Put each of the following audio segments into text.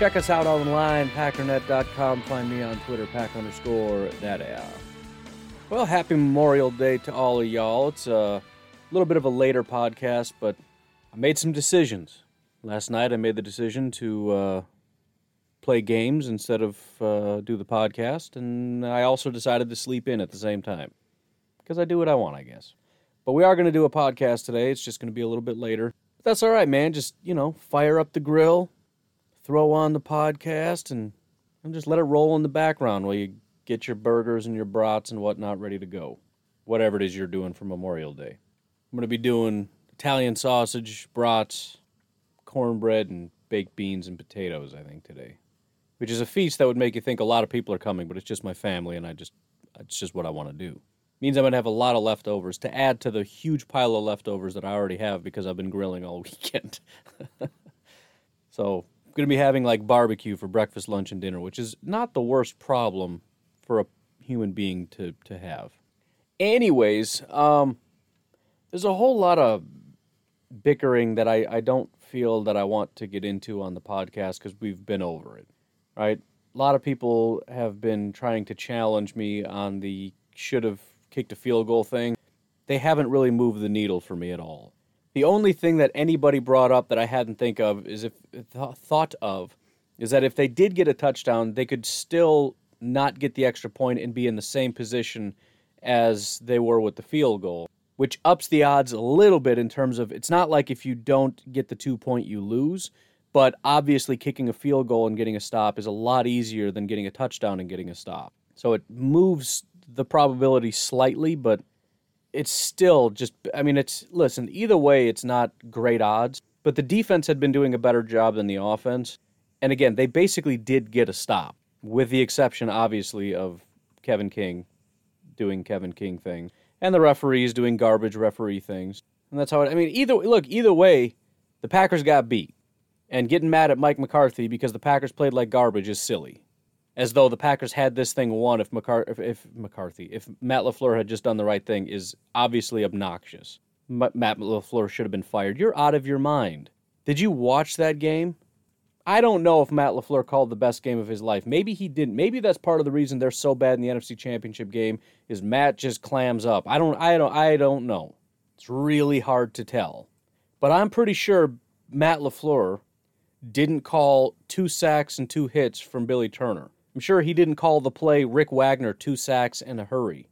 Check us out online, packernet.com. Find me on Twitter, pack underscore that Well, happy Memorial Day to all of y'all. It's a little bit of a later podcast, but I made some decisions. Last night, I made the decision to uh, play games instead of uh, do the podcast, and I also decided to sleep in at the same time because I do what I want, I guess. But we are going to do a podcast today. It's just going to be a little bit later. But that's all right, man. Just, you know, fire up the grill, throw on the podcast, and, and just let it roll in the background while you get your burgers and your brats and whatnot ready to go. Whatever it is you're doing for Memorial Day. I'm going to be doing Italian sausage, brats, cornbread, and baked beans and potatoes, I think, today. Which is a feast that would make you think a lot of people are coming, but it's just my family, and I just, it's just what I want to do means I'm going to have a lot of leftovers to add to the huge pile of leftovers that I already have because I've been grilling all weekend. so going to be having like barbecue for breakfast, lunch, and dinner, which is not the worst problem for a human being to, to have. Anyways, um, there's a whole lot of bickering that I, I don't feel that I want to get into on the podcast because we've been over it, right? A lot of people have been trying to challenge me on the should have kicked a field goal thing, they haven't really moved the needle for me at all. The only thing that anybody brought up that I hadn't think of is if th- thought of is that if they did get a touchdown, they could still not get the extra point and be in the same position as they were with the field goal, which ups the odds a little bit in terms of it's not like if you don't get the two point you lose, but obviously kicking a field goal and getting a stop is a lot easier than getting a touchdown and getting a stop. So it moves the probability slightly, but it's still just I mean it's listen, either way it's not great odds, but the defense had been doing a better job than the offense. And again, they basically did get a stop, with the exception obviously of Kevin King doing Kevin King things and the referees doing garbage referee things. And that's how it I mean either look, either way, the Packers got beat. And getting mad at Mike McCarthy because the Packers played like garbage is silly as though the Packers had this thing won if, McCar- if, if McCarthy, if Matt LaFleur had just done the right thing, is obviously obnoxious. M- Matt LaFleur should have been fired. You're out of your mind. Did you watch that game? I don't know if Matt LaFleur called the best game of his life. Maybe he didn't. Maybe that's part of the reason they're so bad in the NFC Championship game is Matt just clams up. I don't I don't I don't know. It's really hard to tell. But I'm pretty sure Matt LaFleur didn't call two sacks and two hits from Billy Turner. I'm sure he didn't call the play Rick Wagner two sacks in a hurry.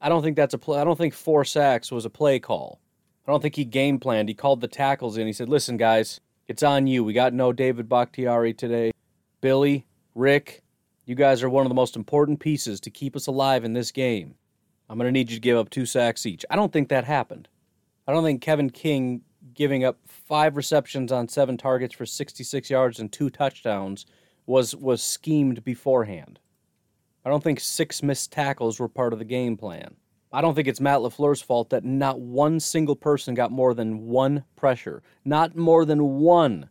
I don't think that's a play. I don't think four sacks was a play call. I don't think he game planned. He called the tackles in. He said, "Listen, guys, it's on you. We got no David Bakhtiari today. Billy, Rick, you guys are one of the most important pieces to keep us alive in this game. I'm going to need you to give up two sacks each." I don't think that happened. I don't think Kevin King giving up five receptions on seven targets for 66 yards and two touchdowns was was schemed beforehand. I don't think six missed tackles were part of the game plan. I don't think it's Matt LaFleur's fault that not one single person got more than one pressure. Not more than one.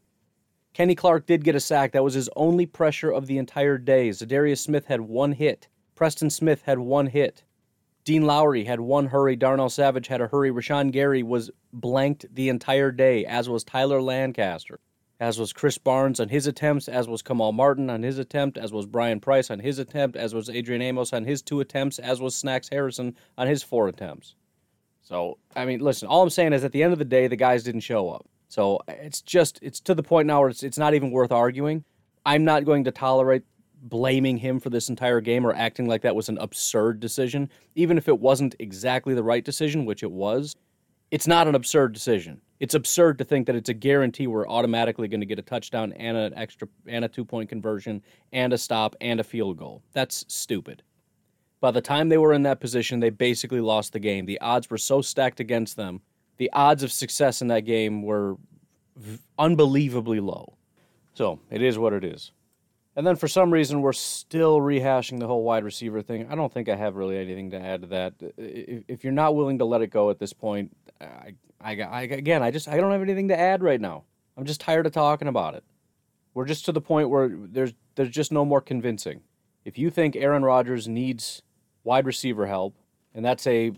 Kenny Clark did get a sack. That was his only pressure of the entire day. Za'Darius Smith had one hit. Preston Smith had one hit. Dean Lowry had one hurry. Darnell Savage had a hurry. Rashan Gary was blanked the entire day, as was Tyler Lancaster as was Krys Barnes on his attempts, as was Kamal Martin on his attempt, as was Brian Price on his attempt, as was Adrian Amos on his two attempts, as was Snacks Harrison on his four attempts. So, I mean, listen, all I'm saying is at the end of the day, the guys didn't show up. So it's just, it's to the point now where it's, it's not even worth arguing. I'm not going to tolerate blaming him for this entire game or acting like that was an absurd decision, even if it wasn't exactly the right decision, which it was. It's not an absurd decision it's absurd to think that it's a guarantee we're automatically going to get a touchdown and an extra and a two point conversion and a stop and a field goal. That's stupid. By the time they were in that position, they basically lost the game. The odds were so stacked against them. The odds of success in that game were unbelievably low. So it is what it is. And then for some reason, we're still rehashing the whole wide receiver thing. I don't think I have really anything to add to that. If you're not willing to let it go at this point, I, I, I again, I just I don't have anything to add right now. I'm just tired of talking about it. We're just to the point where there's there's just no more convincing. If you think Aaron Rodgers needs wide receiver help, and that's a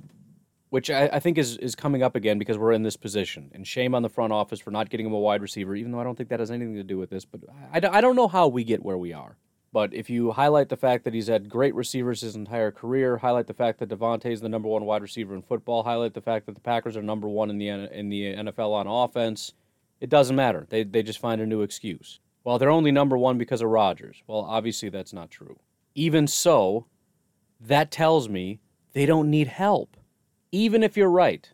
which I, I, think is, is coming up again because we're in this position. And shame on the front office for not getting him a wide receiver, even though I don't think that has anything to do with this. But I, I don't know how we get where we are. But if you highlight the fact that he's had great receivers his entire career, highlight the fact that Davante is the number one wide receiver in football, highlight the fact that the Packers are number one in the in the NFL on offense, it doesn't matter. They they just find a new excuse. Well, they're only number one because of Rodgers. Well, obviously that's not true. Even so, that tells me they don't need help even if you're right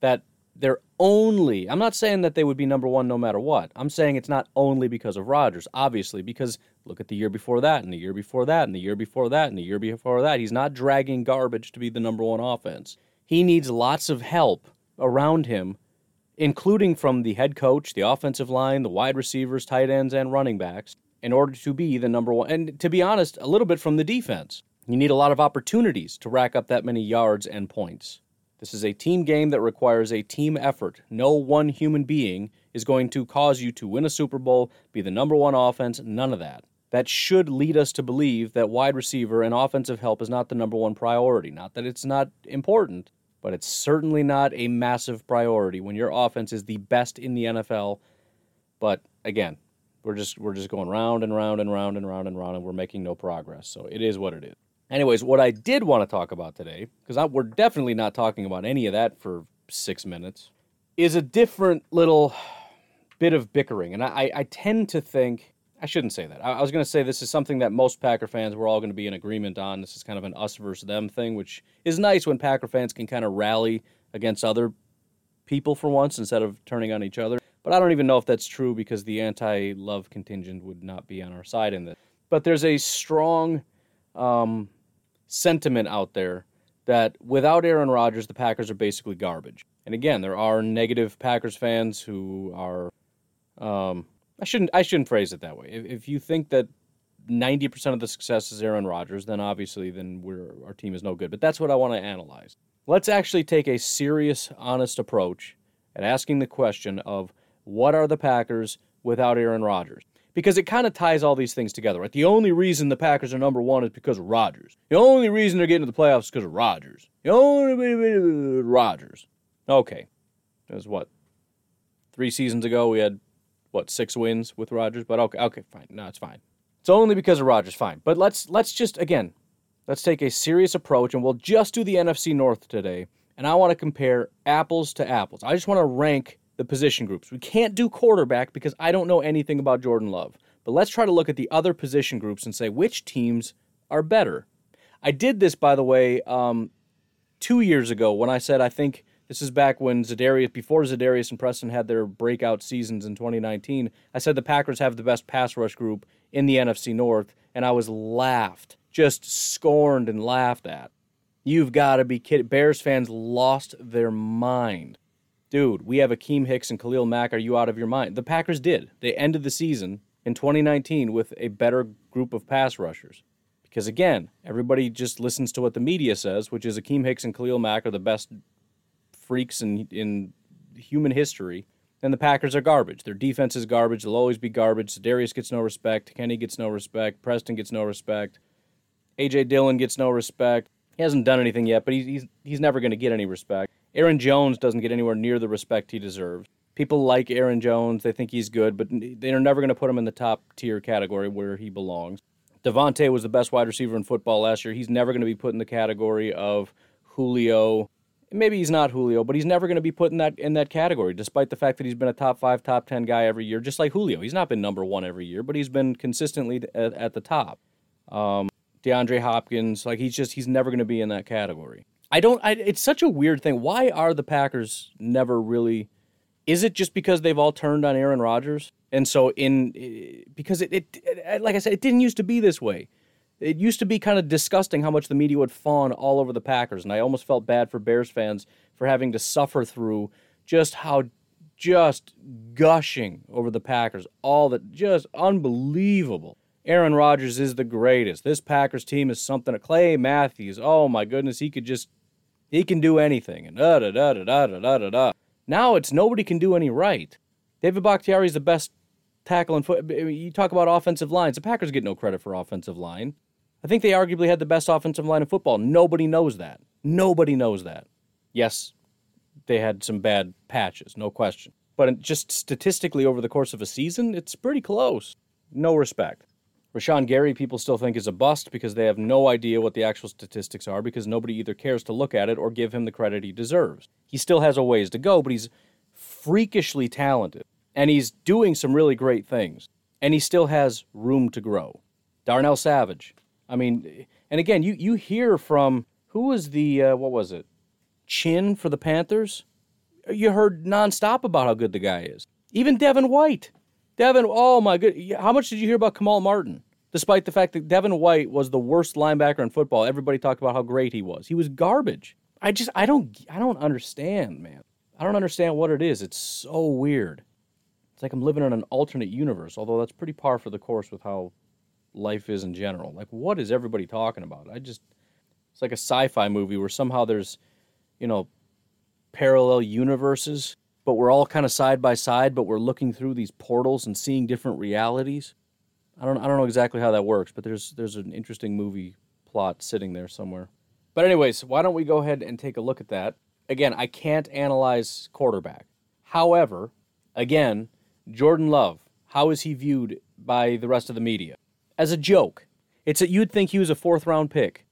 that they're only, I'm not saying that they would be number one no matter what. I'm saying it's not only because of Rodgers, obviously, because look at the year before that, and the year before that, and the year before that, and the year before that. He's not dragging garbage to be the number one offense. He needs lots of help around him, including from the head coach, the offensive line, the wide receivers, tight ends, and running backs, in order to be the number one. And to be honest, a little bit from the defense. You need a lot of opportunities to rack up that many yards and points. This is a team game that requires a team effort. No one human being is going to cause you to win a Super Bowl, be the number one offense, none of that. That should lead us to believe that wide receiver and offensive help is not the number one priority. Not that it's not important, but it's certainly not a massive priority when your offense is the best in the NFL. But again, we're just we're just going round and round and round and round and round and we're making no progress. So it is what it is. Anyways, what I did want to talk about today, because we're definitely not talking about any of that for six minutes, is a different little bit of bickering. And I, I tend to think, I shouldn't say that. I, I was going to say this is something that most Packer fans, we're all going to be in agreement on. This is kind of an us versus them thing, which is nice when Packer fans can kind of rally against other people for once instead of turning on each other. But I don't even know if that's true because the anti love contingent would not be on our side in this. But there's a strong um, sentiment out there that without Aaron Rodgers, the Packers are basically garbage. And again, there are negative Packers fans who are. Um, I shouldn't. I shouldn't phrase it that way. If, if you think that ninety percent of the success is Aaron Rodgers, then obviously, then we're our team is no good. But that's what I want to analyze. Let's actually take a serious, honest approach at asking the question of what are the Packers without Aaron Rodgers? because it kind of ties all these things together, right? The only reason the Packers are number one is because of Rodgers. The only reason they're getting to the playoffs is because of Rodgers. The only Rodgers. Okay, that was what three seasons ago we had what six wins with Rodgers, but okay, okay, fine. No, it's fine. It's only because of Rodgers, fine. But let's let's just again, let's take a serious approach, and we'll just do the NFC North today. And I want to compare apples to apples. I just want to rank the position groups. We can't do quarterback because I don't know anything about Jordan Love. But let's try to look at the other position groups and say which teams are better. I did this, by the way, um, two years ago when I said I think this is back when Za'Darius, before Za'Darius and Preston had their breakout seasons in 2019. I said the Packers have the best pass rush group in the NFC North, and I was laughed, just scorned and laughed at. You've got to be kidding. Bears fans lost their mind dude, we have Akiem Hicks and Khalil Mack. Are you out of your mind? The Packers did. They ended the season in 2019 with a better group of pass rushers. Because again, everybody just listens to what the media says, which is Akiem Hicks and Khalil Mack are the best freaks in, in human history. And the Packers are garbage. Their defense is garbage. They'll always be garbage. Darius gets no respect. Kenny gets no respect. Preston gets no respect. A.J. Dillon gets no respect. He hasn't done anything yet, but he's, he's, he's never going to get any respect. Aaron Jones doesn't get anywhere near the respect he deserves. People like Aaron Jones, they think he's good, but they're never going to put him in the top tier category where he belongs. Davante was the best wide receiver in football last year. He's never going to be put in the category of Julio. Maybe he's not Julio, but he's never going to be put in that in that category, despite the fact that he's been a top five, top ten guy every year, just like Julio. He's not been number one every year, but he's been consistently at, at the top. Um, DeAndre Hopkins, like he's just he's never going to be in that category. I don't. I, it's such a weird thing. Why are the Packers never really? Is it just because they've all turned on Aaron Rodgers? And so in eh, because it, it, it like I said, it didn't used to be this way. It used to be kind of disgusting how much the media would fawn all over the Packers, and I almost felt bad for Bears fans for having to suffer through just how just gushing over the Packers, all that just unbelievable. Aaron Rodgers is the greatest. This Packers team is something. Clay Matthews, oh my goodness, he could just, he can do anything. And da da da da da da da da. Now it's nobody can do any right. David Bakhtiari is the best tackle in foot. You talk about offensive lines. The Packers get no credit for offensive line. I think they arguably had the best offensive line in football. Nobody knows that. Nobody knows that. Yes, they had some bad patches, no question. But just statistically over the course of a season, it's pretty close. No respect. Rashan Gary, people still think is a bust because they have no idea what the actual statistics are because nobody either cares to look at it or give him the credit he deserves. He still has a ways to go, but he's freakishly talented and he's doing some really great things. And he still has room to grow. Darnell Savage. I mean, and again, you, you hear from who was the, uh, what was it? Chinn for the Panthers? You heard nonstop about how good the guy is. Even Devin White. Devin, oh my good. How much did you hear about Kamal Martin? Despite the fact that Devin White was the worst linebacker in football, everybody talked about how great he was. He was garbage. I just I don't I don't understand, man. I don't understand what it is. It's so weird. It's like I'm living in an alternate universe, although that's pretty par for the course with how life is in general. Like what is everybody talking about? I just it's like a sci-fi movie where somehow there's, you know, parallel universes but we're all kind of side by side, but we're looking through these portals and seeing different realities. I don't I don't know exactly how that works, but there's there's an interesting movie plot sitting there somewhere. But anyways, why don't we go ahead and take a look at that? Again, I can't analyze quarterback. However, again, Jordan Love, how is he viewed by the rest of the media? As a joke. It's that you'd think he was a fourth round pick.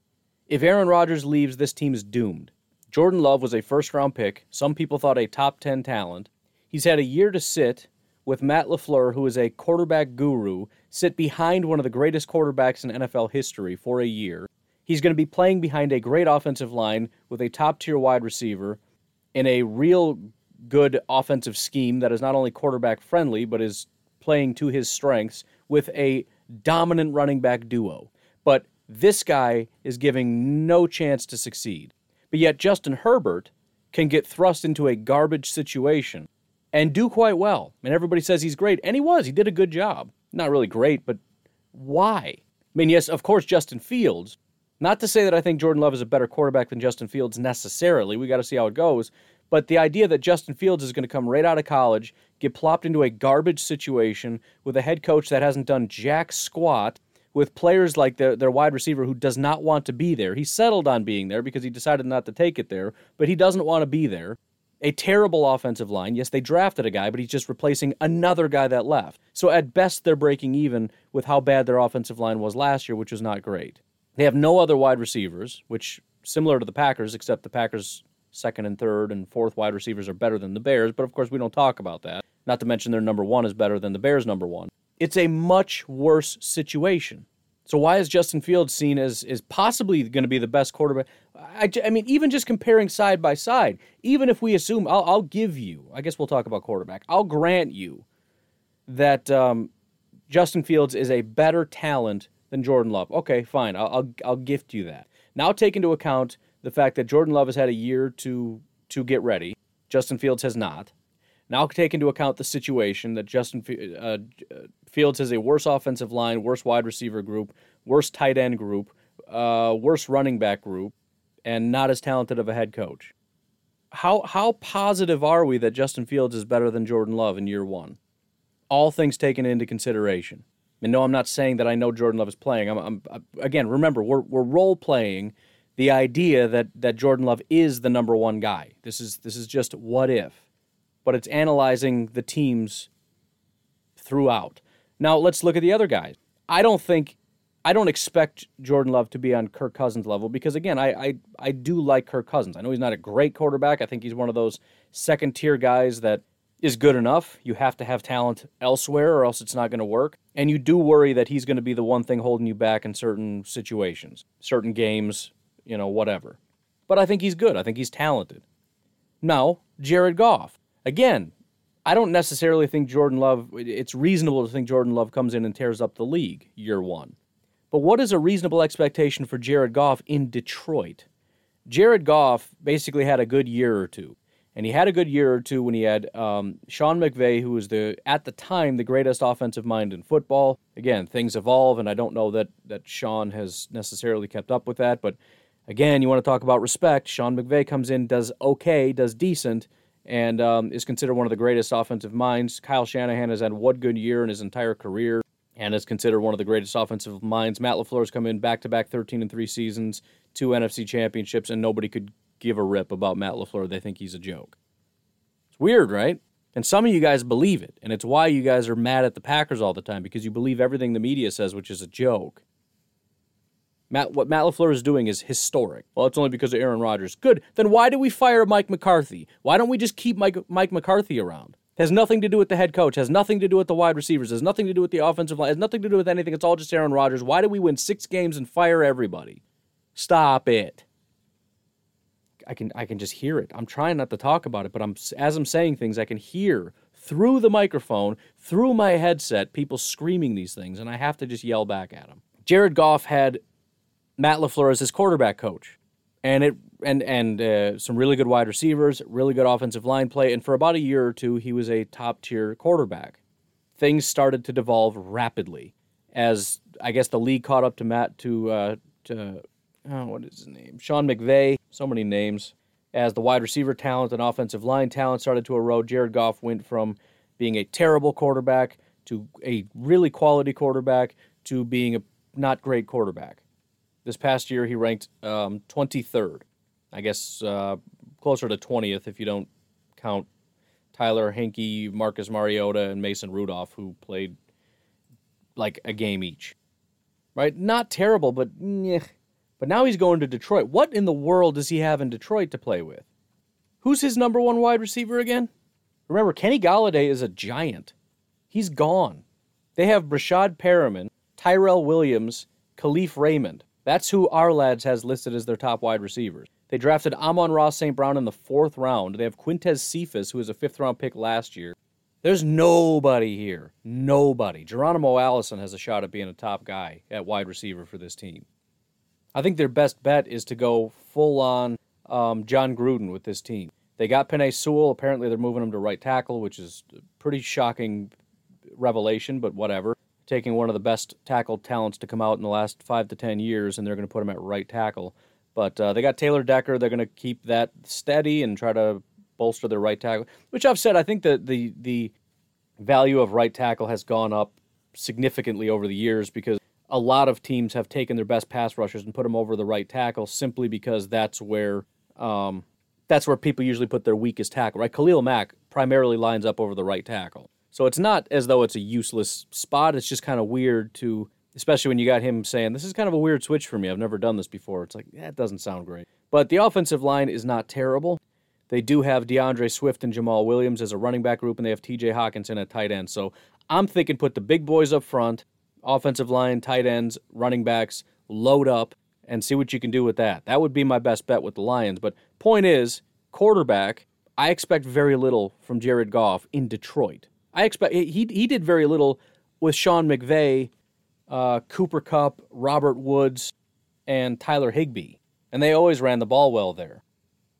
If Aaron Rodgers leaves, this team is doomed. Jordan Love was a first round pick. Some people thought a top 10 talent. He's had a year to sit with Matt LaFleur, who is a quarterback guru, sit behind one of the greatest quarterbacks in NFL history for a year. He's going to be playing behind a great offensive line with a top tier wide receiver in a real good offensive scheme that is not only quarterback friendly, but is playing to his strengths with a dominant running back duo. But this guy is giving no chance to succeed. But yet, Justin Herbert can get thrust into a garbage situation and do quite well. And everybody says he's great. And he was. He did a good job. Not really great, but why? I mean, yes, of course, Justin Fields. Not to say that I think Jordan Love is a better quarterback than Justin Fields necessarily. We got to see how it goes. But the idea that Justin Fields is going to come right out of college, get plopped into a garbage situation with a head coach that hasn't done jack squat, with players like the, their wide receiver who does not want to be there. He settled on being there because he decided not to take it there, but he doesn't want to be there. A terrible offensive line. Yes, they drafted a guy, but he's just replacing another guy that left. So at best, they're breaking even with how bad their offensive line was last year, which was not great. They have no other wide receivers, which similar to the Packers, except the Packers' second and third and fourth wide receivers are better than the Bears. But of course, we don't talk about that. Not to mention their number one is better than the Bears' number one. It's a much worse situation. So why is Justin Fields seen as is possibly going to be the best quarterback? I, I, mean, even just comparing side by side, even if we assume, I'll, I'll give you, I guess we'll talk about quarterback. I'll grant you that um, Justin Fields is a better talent than Jordan Love. Okay, fine, I'll, I'll, I'll gift you that. Now take into account the fact that Jordan Love has had a year to to get ready. Justin Fields has not. Now take into account the situation that Justin uh, Fields has a worse offensive line, worse wide receiver group, worse tight end group, uh, worse running back group, and not as talented of a head coach. How how positive are we that Justin Fields is better than Jordan Love in year one? All things taken into consideration. And no, I'm not saying that I know Jordan Love is playing. I'm, I'm again, remember we're we're role playing the idea that that Jordan Love is the number one guy. This is this is just what if but it's analyzing the teams throughout. Now let's look at the other guys. I don't think I don't expect Jordan Love to be on Kirk Cousins level because again, I, I I do like Kirk Cousins. I know he's not a great quarterback. I think he's one of those second tier guys that is good enough. You have to have talent elsewhere or else it's not going to work. And you do worry that he's going to be the one thing holding you back in certain situations, certain games, you know, whatever. But I think he's good. I think he's talented. Now, Jared Goff. Again, I don't necessarily think Jordan Love, it's reasonable to think Jordan Love comes in and tears up the league year one. But what is a reasonable expectation for Jared Goff in Detroit? Jared Goff basically had a good year or two, And he had a good year or two when he had um, Sean McVay, who was the at the time the greatest offensive mind in football. Again, things evolve, and I don't know that that Sean has necessarily kept up with that. But again, you want to talk about respect. Sean McVay comes in, does okay, does decent, and um, is considered one of the greatest offensive minds. Kyle Shanahan has had one good year in his entire career and is considered one of the greatest offensive minds. Matt LaFleur has come in back to back 13 and 3 seasons, two NFC championships, and nobody could give a rip about Matt LaFleur. They think he's a joke. It's weird, right? And some of you guys believe it, and it's why you guys are mad at the Packers all the time because you believe everything the media says, which is a joke. Matt, what Matt LaFleur is doing is historic. Well, it's only because of Aaron Rodgers. Good. Then why do we fire Mike McCarthy? Why don't we just keep Mike, Mike McCarthy around? has nothing to do with the head coach, has nothing to do with the wide receivers, has nothing to do with the offensive line, has nothing to do with anything. It's all just Aaron Rodgers. Why do we win six games and fire everybody? Stop it. I can I can just hear it. I'm trying not to talk about it, but I'm as I'm saying things, I can hear through the microphone, through my headset, people screaming these things, and I have to just yell back at them. Jared Goff had Matt LaFleur as his quarterback coach, and it and and uh, some really good wide receivers, really good offensive line play, and for about a year or two, he was a top tier quarterback. Things started to devolve rapidly as I guess the league caught up to Matt to uh, to oh, what is his name? Sean McVay. So many names. As the wide receiver talent and offensive line talent started to erode, Jared Goff went from being a terrible quarterback to a really quality quarterback to being a not great quarterback. This past year, he ranked um, 23rd I guess uh, closer to 20th if you don't count Tyler Heinicke, Marcus Mariota, and Mason Rudolph, who played like a game each. Right? Not terrible, but yeah. But now he's going to Detroit. What in the world does he have in Detroit to play with? Who's his number one wide receiver again? Remember, Kenny Golladay is a giant. He's gone. They have Breshad Perriman, Tyrell Williams, Kalif Raymond. That's who Ourlads has listed as their top wide receivers. They drafted Amon-Ra St. Brown in the fourth round. They have Quintez Cephus, who was a fifth round pick last year. There's nobody here. Nobody. Geronimo Allison has a shot at being a top guy at wide receiver for this team. I think their best bet is to go full on um, Jon Gruden with this team. They got Penei Sewell. Apparently, they're moving him to right tackle, which is a pretty shocking revelation, but whatever. Taking one of the best tackle talents to come out in the last five to ten years, and they're going to put him at right tackle. But uh, they got Taylor Decker. They're going to keep that steady and try to bolster their right tackle. Which I've said, I think that the the value of right tackle has gone up significantly over the years because a lot of teams have taken their best pass rushers and put them over the right tackle simply because that's where um, that's where people usually put their weakest tackle. Right, Khalil Mack primarily lines up over the right tackle. So it's not as though it's a useless spot. It's just kind of weird to especially when you got him saying, This is kind of a weird switch for me. I've never done this before. It's like, that doesn't sound great. But the offensive line is not terrible. They do have D'Andre Swift and Jamaal Williams as a running back group, and they have TJ Hockenson at tight end. So I'm thinking put the big boys up front, offensive line, tight ends, running backs, load up, and see what you can do with that. That would be my best bet with the Lions. But point is, quarterback, I expect very little from Jared Goff in Detroit. I expect he he did very little with Sean McVay uh, Cooper Kupp, Robert Woods, and Tyler Higbee. And they always ran the ball well there.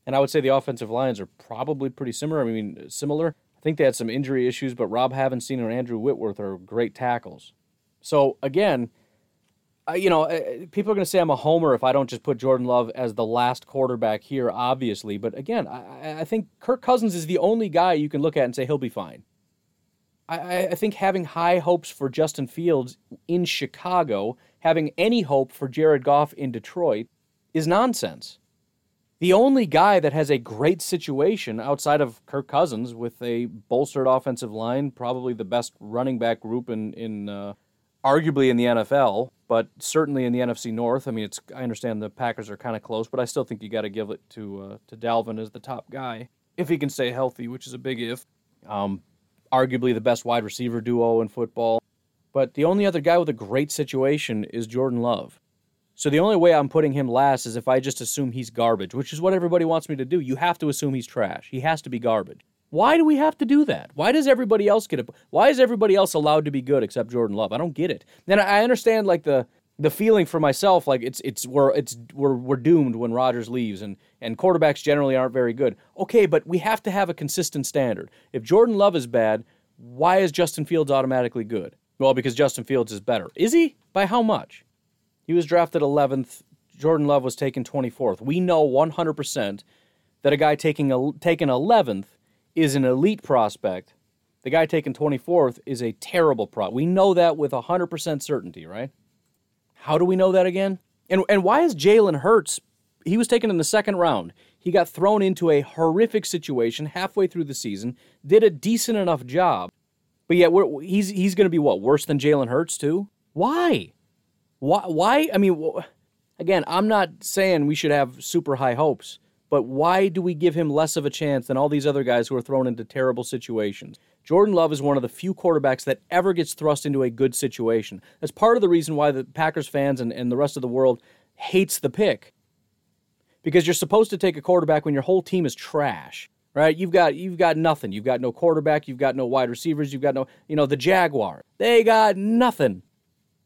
And I would say the offensive lines are probably pretty similar. I mean, similar. I think they had some injury issues, but Rob Havenstein and Andrew Whitworth are great tackles. So again, uh, you know, uh, people are going to say I'm a homer if I don't just put Jordan Love as the last quarterback here, obviously. But again, I, I think Kirk Cousins is the only guy you can look at and say he'll be fine. I, I think having high hopes for Justin Fields in Chicago, having any hope for Jared Goff in Detroit, is nonsense. The only guy that has a great situation outside of Kirk Cousins with a bolstered offensive line, probably the best running back group in, in uh, arguably in the NFL, but certainly in the NFC North. I mean, it's I understand the Packers are kind of close, but I still think you got to give it to uh, to Dalvin as the top guy if he can stay healthy, which is a big if. Um, arguably the best wide receiver duo in football. But the only other guy with a great situation is Jordan Love. So the only way I'm putting him last is if I just assume he's garbage, which is what everybody wants me to do. You have to assume he's trash. He has to be garbage. Why do we have to do that? Why does everybody else get it? Why is everybody else allowed to be good except Jordan Love? I don't get it. Then I understand like the the feeling for myself like it's it's we're it's we're we're doomed when Rodgers leaves and and quarterbacks generally aren't very good. Okay, but we have to have a consistent standard. If Jordan Love is bad, why is Justin Fields automatically good? Well, because Justin Fields is better. Is he? By how much? He was drafted 11th. Jordan Love was taken 24th. We know 100% that a guy taking a, taken 11th is an elite prospect. The guy taken 24th is a terrible pro. We know that with 100% certainty, right? How do we know that again? And and why is Jalen Hurts? He was taken in the second round. He got thrown into a horrific situation halfway through the season. Did a decent enough job, but yet he's he's going to be what worse than Jalen Hurts too? Why? Why? Why? I mean, again, I'm not saying we should have super high hopes, but why do we give him less of a chance than all these other guys who are thrown into terrible situations? Jordan Love is one of the few quarterbacks that ever gets thrust into a good situation. That's part of the reason why the Packers fans and, and the rest of the world hates the pick. Because you're supposed to take a quarterback when your whole team is trash. Right? You've got you've got nothing. You've got no quarterback, you've got no wide receivers, you've got no you know, the Jaguar. They got nothing.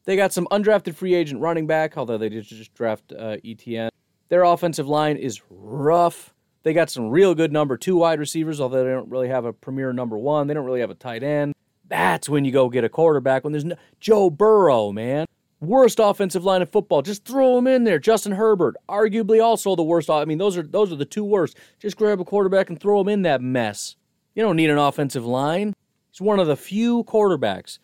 They got some undrafted free agent running back, although they did just draft uh, ETN. Their offensive line is rough. They got some real good number two wide receivers, although they don't really have a premier number one. They don't really have a tight end. That's when you go get a quarterback. When there's no Joe Burrow, man, worst offensive line of football. Just throw him in there. Justin Herbert, arguably also the worst. I mean, those are those are the two worst. Just grab a quarterback and throw him in that mess. You don't need an offensive line. He's one of the few quarterbacks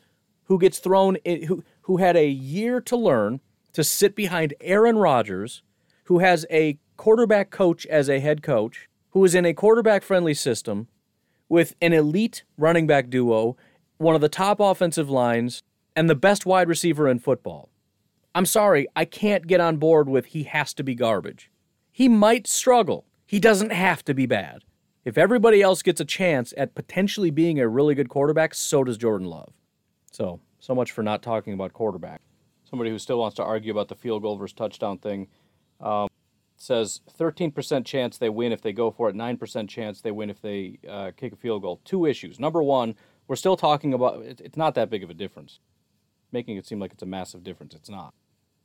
who gets thrown in, who who had a year to learn to sit behind Aaron Rodgers, who has a quarterback coach as a head coach who is in a quarterback friendly system with an elite running back duo, one of the top offensive lines, and the best wide receiver in football. I'm sorry, I can't get on board with he has to be garbage. He might struggle. He doesn't have to be bad. If everybody else gets a chance at potentially being a really good quarterback, so does Jordan Love. So, so much for not talking about quarterback. Somebody who still wants to argue about the field goal versus touchdown thing. Um, says 13% chance they win if they go for it, 9% chance they win if they uh, kick a field goal. Two issues. Number one, we're still talking about it's not that big of a difference. Making it seem like it's a massive difference. It's not.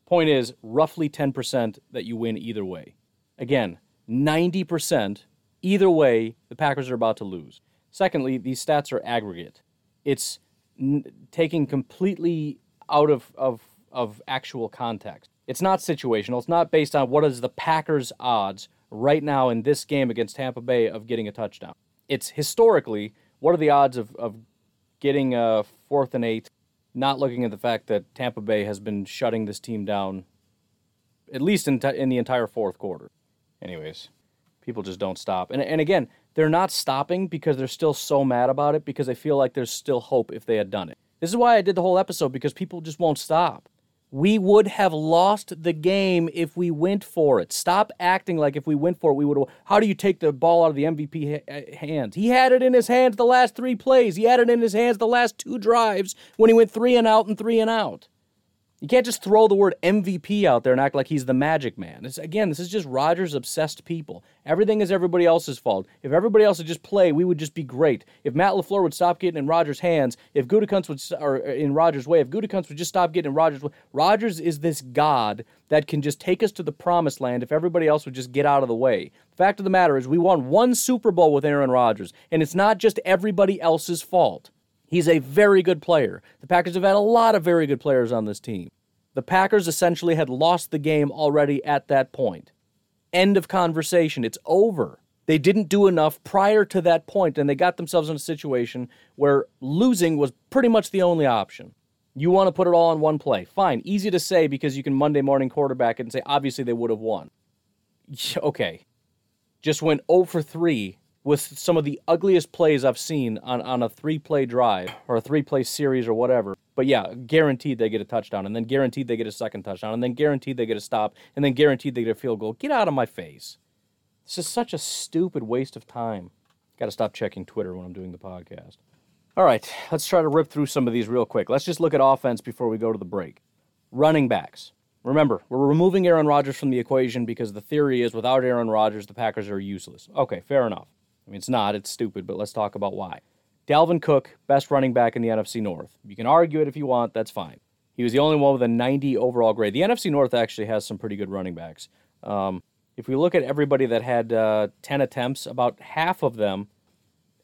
Point is, roughly 10% that you win either way. Again, 90% either way, the Packers are about to lose. Secondly, these stats are aggregate. It's n- taking completely out of, of, of actual context. It's not situational. It's not based on what is the Packers' odds right now in this game against Tampa Bay of getting a touchdown. It's historically what are the odds of, of getting a fourth and eight, not looking at the fact that Tampa Bay has been shutting this team down at least in, t- in the entire fourth quarter. Anyways, people just don't stop. And, and again, they're not stopping because they're still so mad about it because they feel like there's still hope if they had done it. This is why I did the whole episode because people just won't stop. We would have lost the game if we went for it. Stop acting like if we went for it, we would have. How do you take the ball out of the MVP ha- uh, hands? He had it in his hands the last three plays. He had it in his hands the last two drives when he went three and out and three and out. You can't just throw the word MVP out there and act like he's the magic man. This, again, this is just Rodgers obsessed people. Everything is everybody else's fault. If everybody else would just play, we would just be great. If Matt LaFleur would stop getting in Rodgers' hands, if Gutekunst would, or uh, in Rodgers' way, if Gutekunst would just stop getting in Rodgers' way, Rodgers is this god that can just take us to the promised land if everybody else would just get out of the way. The fact of the matter is, we won one Super Bowl with Aaron Rodgers, and it's not just everybody else's fault. He's a very good player. The Packers have had a lot of very good players on this team. The Packers essentially had lost the game already at that point. End of conversation. It's over. They didn't do enough prior to that point, and they got themselves in a situation where losing was pretty much the only option. You want to put it all on one play. Fine. Easy to say because you can Monday morning quarterback and say, obviously, they would have won. Okay. Just went 0 for 3 with some of the ugliest plays I've seen on, on a three play drive or a three play series or whatever. But yeah, guaranteed they get a touchdown, and then guaranteed they get a second touchdown, and then guaranteed they get a stop, and then guaranteed they get a field goal. Get out of my face. This is such a stupid waste of time. Got to stop checking Twitter when I'm doing the podcast. All right, let's try to rip through some of these real quick. Let's just look at offense before we go to the break. Running backs. Remember, we're removing Aaron Rodgers from the equation because the theory is without Aaron Rodgers, the Packers are useless. Okay, fair enough. I mean, it's not, it's stupid, but let's talk about why. Dalvin Cook, best running back in the NFC North. You can argue it if you want, that's fine. He was the only one with a 90 overall grade. The NFC North actually has some pretty good running backs. Um, if we look at everybody that had uh, 10 attempts, about half of them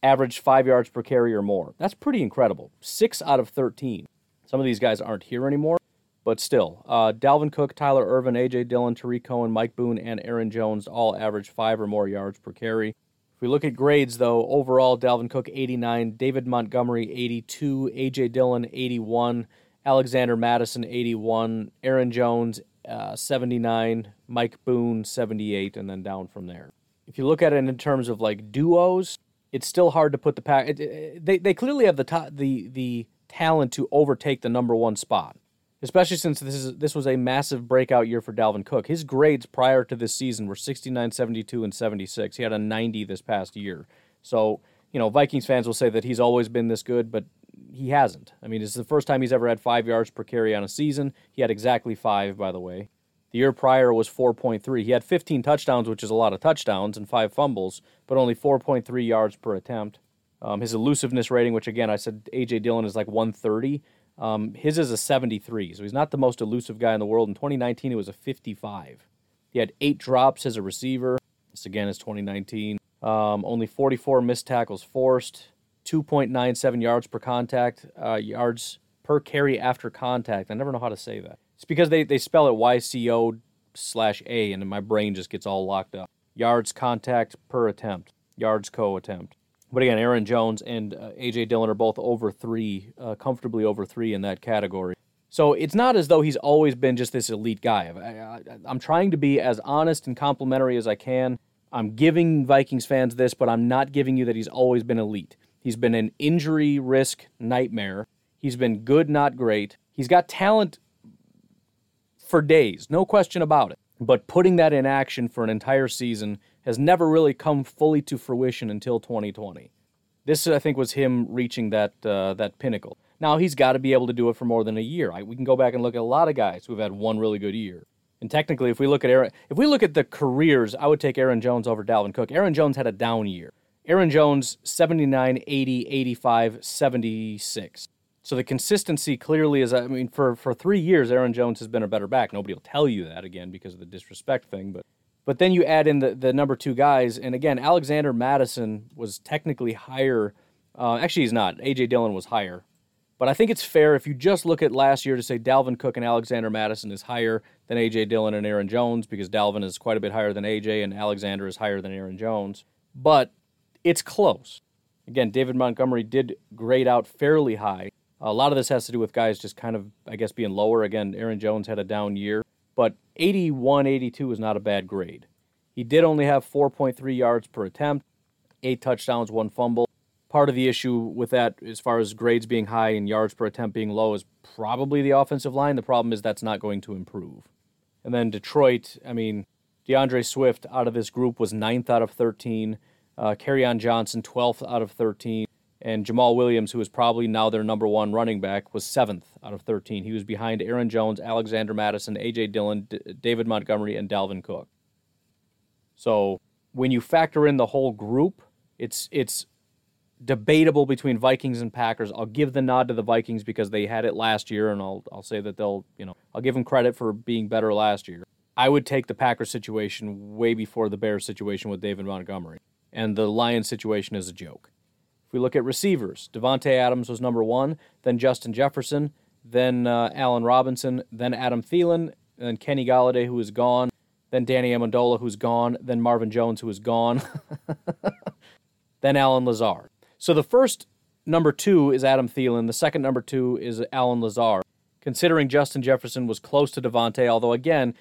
averaged five yards per carry or more. That's pretty incredible. Six out of 13. Some of these guys aren't here anymore, but still. Uh, Dalvin Cook, Tyler Ervin, A.J. Dillon, Tarik Cohen, Mike Boone, and Aaron Jones all averaged five or more yards per carry. If we look at grades, though, overall, Dalvin Cook 89, David Montgomery 82, A.J. Dillon 81, Alexander Mattison 81, Aaron Jones uh, 79, Mike Boone 78, and then down from there. If you look at it in terms of like duos, it's still hard to put the pack. It, it, they they clearly have the top, the the talent to overtake the number one spot, especially since this is this was a massive breakout year for Dalvin Cook. His grades prior to this season were 69, 72, and 76. He had a 90 this past year. So you know Vikings fans will say that he's always been this good, but he hasn't. I mean, it's the first time he's ever had five yards per carry on a season. He had exactly five, by the way. The year prior was 4.3. He had 15 touchdowns, which is a lot of touchdowns, and five fumbles, but only 4.3 yards per attempt. Um, his elusiveness rating, which again I said A.J. Dillon is like 130. Um, his is a 73, so he's not the most elusive guy in the world. In 2019, it was a 55. He had eight drops as a receiver. This again is 2019. Um, only 44 missed tackles forced. 2.97 yards per contact, uh, yards per carry after contact. I never know how to say that. It's because they, they spell it YCO slash A, and my brain just gets all locked up. Yards contact per attempt, yards co attempt. But again, Aaron Jones and uh, AJ Dillon are both over three, uh, comfortably over three in that category. So it's not as though he's always been just this elite guy. I, am trying to be as honest and complimentary as I can. I'm giving Vikings fans this, but I'm not giving you that he's always been elite. He's been an injury risk nightmare. He's been good, not great. He's got talent for days, no question about it. But putting that in action for an entire season has never really come fully to fruition until 2020. This, I think, was him reaching that uh, that pinnacle. Now he's got to be able to do it for more than a year. I, we can go back and look at a lot of guys who've had one really good year. And technically, if we look at Aaron, if we look at the careers, I would take Aaron Jones over Dalvin Cook. Aaron Jones had a down year. Aaron Jones 79, 80, 85, 76. So the consistency clearly is I mean for for 3 years Aaron Jones has been a better back. Nobody will tell you that again because of the disrespect thing, but but then you add in the, the number two guys, and again, Alexander Mattison was technically higher. Uh, actually, he's not. A.J. Dillon was higher. But I think it's fair if you just look at last year to say Dalvin Cook and Alexander Mattison is higher than A.J. Dillon and Aaron Jones because Dalvin is quite a bit higher than A.J. and Alexander is higher than Aaron Jones. But it's close. Again, David Montgomery did grade out fairly high. A lot of this has to do with guys just kind of, I guess, being lower. Again, Aaron Jones had a down year, but 81 82 is not a bad grade. He did only have 4.3 yards per attempt, eight touchdowns, one fumble. Part of the issue with that, as far as grades being high and yards per attempt being low, is probably the offensive line. The problem is that's not going to improve. And then Detroit, I mean, D'Andre Swift out of this group was ninth out of 13. Uh, on Johnson, 12th out of 13. And Jamaal Williams, who is probably now their number one running back, was 7th out of 13. He was behind Aaron Jones, Alexander Mattison, A.J. Dillon, D- David Montgomery, and Dalvin Cook. So when you factor in the whole group, it's it's debatable between Vikings and Packers. I'll give the nod to the Vikings because they had it last year, and I'll I'll say that they'll you know I'll give them credit for being better last year. I would take the Packers situation way before the Bears situation with David Montgomery and the Lions situation is a joke. If we look at receivers, Davante Adams was number one, then Justin Jefferson, then uh, Allen Robinson, then Adam Thielen, then Kenny Golladay, who is gone, then Danny Amendola, who's gone, then Marvin Jones, who is gone, then Allen Lazard. So the first number two is Adam Thielen. The second number two is Allen Lazard. Considering Justin Jefferson was close to Davante, although again,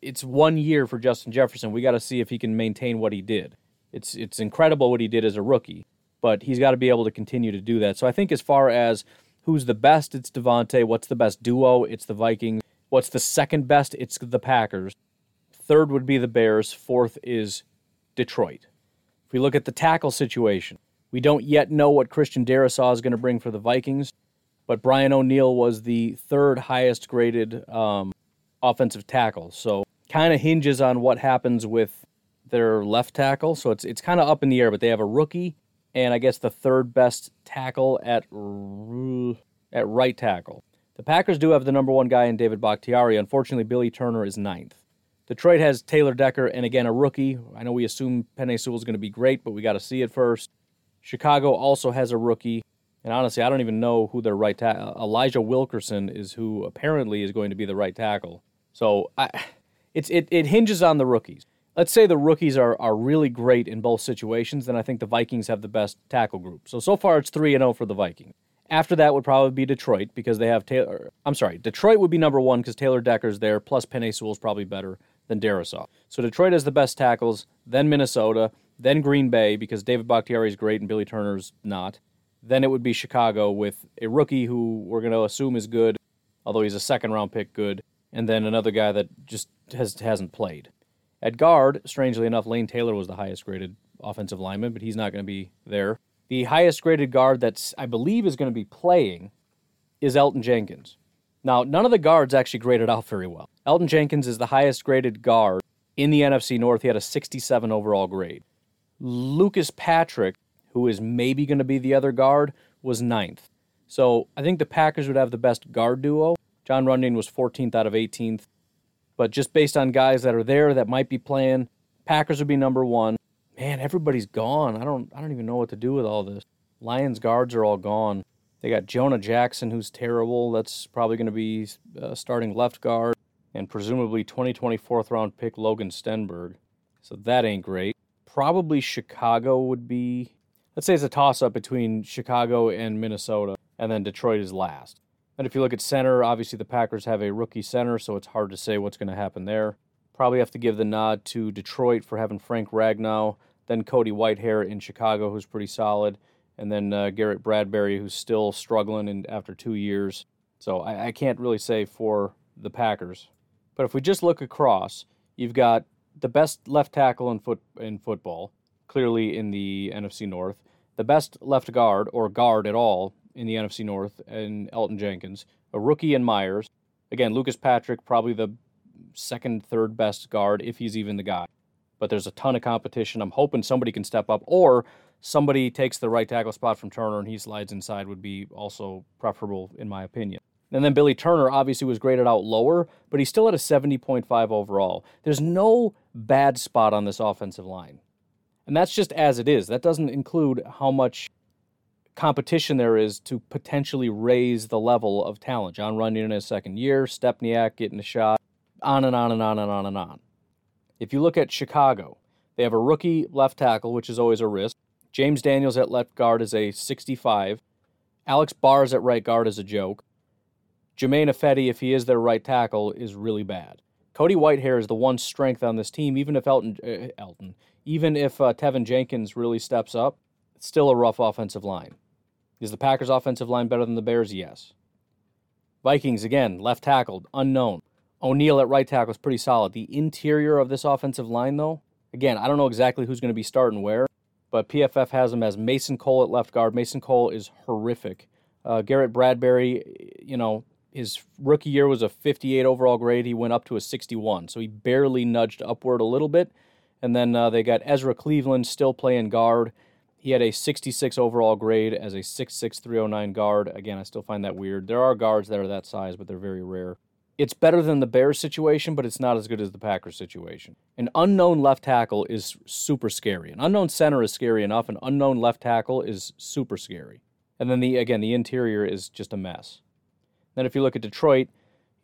it's one year for Justin Jefferson. We got to see if he can maintain what he did. It's it's incredible what he did as a rookie, but he's got to be able to continue to do that. So I think as far as who's the best, it's Davante. What's the best duo? It's the Vikings. What's the second best? It's the Packers. Third would be the Bears. Fourth is Detroit. If we look at the tackle situation, we don't yet know what Christian Darrisaw is going to bring for the Vikings, but Brian O'Neill was the third highest graded um, offensive tackle. So kind of hinges on what happens with their left tackle, so it's it's kind of up in the air. But they have a rookie and I guess the third best tackle at at right tackle. The Packers do have the number one guy in David Bakhtiari. Unfortunately, Billy Turner is ninth. Detroit has Taylor Decker and again a rookie. I know we assume Penei Sewell is going to be great, but we got to see it first. Chicago also has a rookie, and honestly, I don't even know who their right tackle. Uh, Elijah Wilkinson is who apparently is going to be the right tackle. So I, it's it, it hinges on the rookies. Let's say the rookies are, are really great in both situations, then I think the Vikings have the best tackle group. So so far it's three and zero oh for the Vikings. After that would probably be Detroit because they have Taylor. I'm sorry, Detroit would be number one because Taylor Decker's there. Plus Penei Sewell's probably better than Darrisaw. So Detroit has the best tackles, then Minnesota, then Green Bay because David Bakhtiari is great and Billy Turner's not. Then it would be Chicago with a rookie who we're going to assume is good, although he's a second round pick good, and then another guy that just has hasn't played. At guard, strangely enough, Lane Taylor was the highest graded offensive lineman, but he's not going to be there. The highest graded guard that's I believe is going to be playing is Elgton Jenkins. Now, none of the guards actually graded out very well. Elgton Jenkins is the highest graded guard in the NFC North. He had a 67 overall grade. Lucas Patrick, who is maybe going to be the other guard, was ninth. So I think the Packers would have the best guard duo. Jon Runyan was 14th out of 18th. But just based on guys that are there that might be playing, Packers would be number one. Man, everybody's gone. I don't I don't even know what to do with all this. Lions guards are all gone. They got Jonah Jackson, who's terrible. That's probably going to be uh, starting left guard, and presumably 2020 fourth round pick Logan Stenberg. So that ain't great. Probably Chicago would be, let's say it's a toss up between Chicago and Minnesota, and then Detroit is last. And if you look at center, obviously the Packers have a rookie center, so it's hard to say what's going to happen there. Probably have to give the nod to Detroit for having Frank Ragnow, then Cody Whitehair in Chicago, who's pretty solid and then uh, Garrett Bradbury, who's still struggling and after two years. So I, I can't really say for the Packers. But if we just look across, you've got the best left tackle in foot in football, clearly in the NFC North. The best left guard or guard at all in the NFC North, and Elgton Jenkins. A rookie in Myers. Again, Lucas Patrick, probably the second, third best guard if he's even the guy. But there's a ton of competition. I'm hoping somebody can step up, or somebody takes the right tackle spot from Turner and he slides inside would be also preferable in my opinion. And then Billy Turner obviously was graded out lower, but he's still at a 70.5 overall. There's no bad spot on this offensive line. And that's just as it is. That doesn't include how much competition there is to potentially raise the level of talent. Jon Runyan in his second year, Stepaniak getting a shot, on and on and on and on and on. If you look at Chicago, they have a rookie left tackle, which is always a risk. James Daniels at left guard is a 65. Alex Bars at right guard is a joke. Germain Ifedi, if he is their right tackle, is really bad. Cody Whitehair is the one strength on this team, even if Elton, uh, Elton even if uh, Teven Jenkins really steps up, it's still a rough offensive line. Is the Packers' offensive line better than the Bears? Yes. Vikings, again, left tackled, unknown. O'Neill at right tackle is pretty solid. The interior of this offensive line, though, again, I don't know exactly who's going to be starting where but PFF has him as Mason Cole at left guard. Mason Cole is horrific. Uh, Garrett Bradbury, you know, his rookie year was a 58 overall grade. He went up to a 61, so he barely nudged upward a little bit. And then uh, they got Ezra Cleveland still playing guard. He had a 66 overall grade as a 6'6", 309 guard. Again, I still find that weird. There are guards that are that size, but they're very rare it's better than the Bears situation, but it's not as good as the Packers situation. An unknown left tackle is super scary. An unknown center is scary enough. An unknown left tackle is super scary. And then the again, the interior is just a mess. Then if you look at Detroit,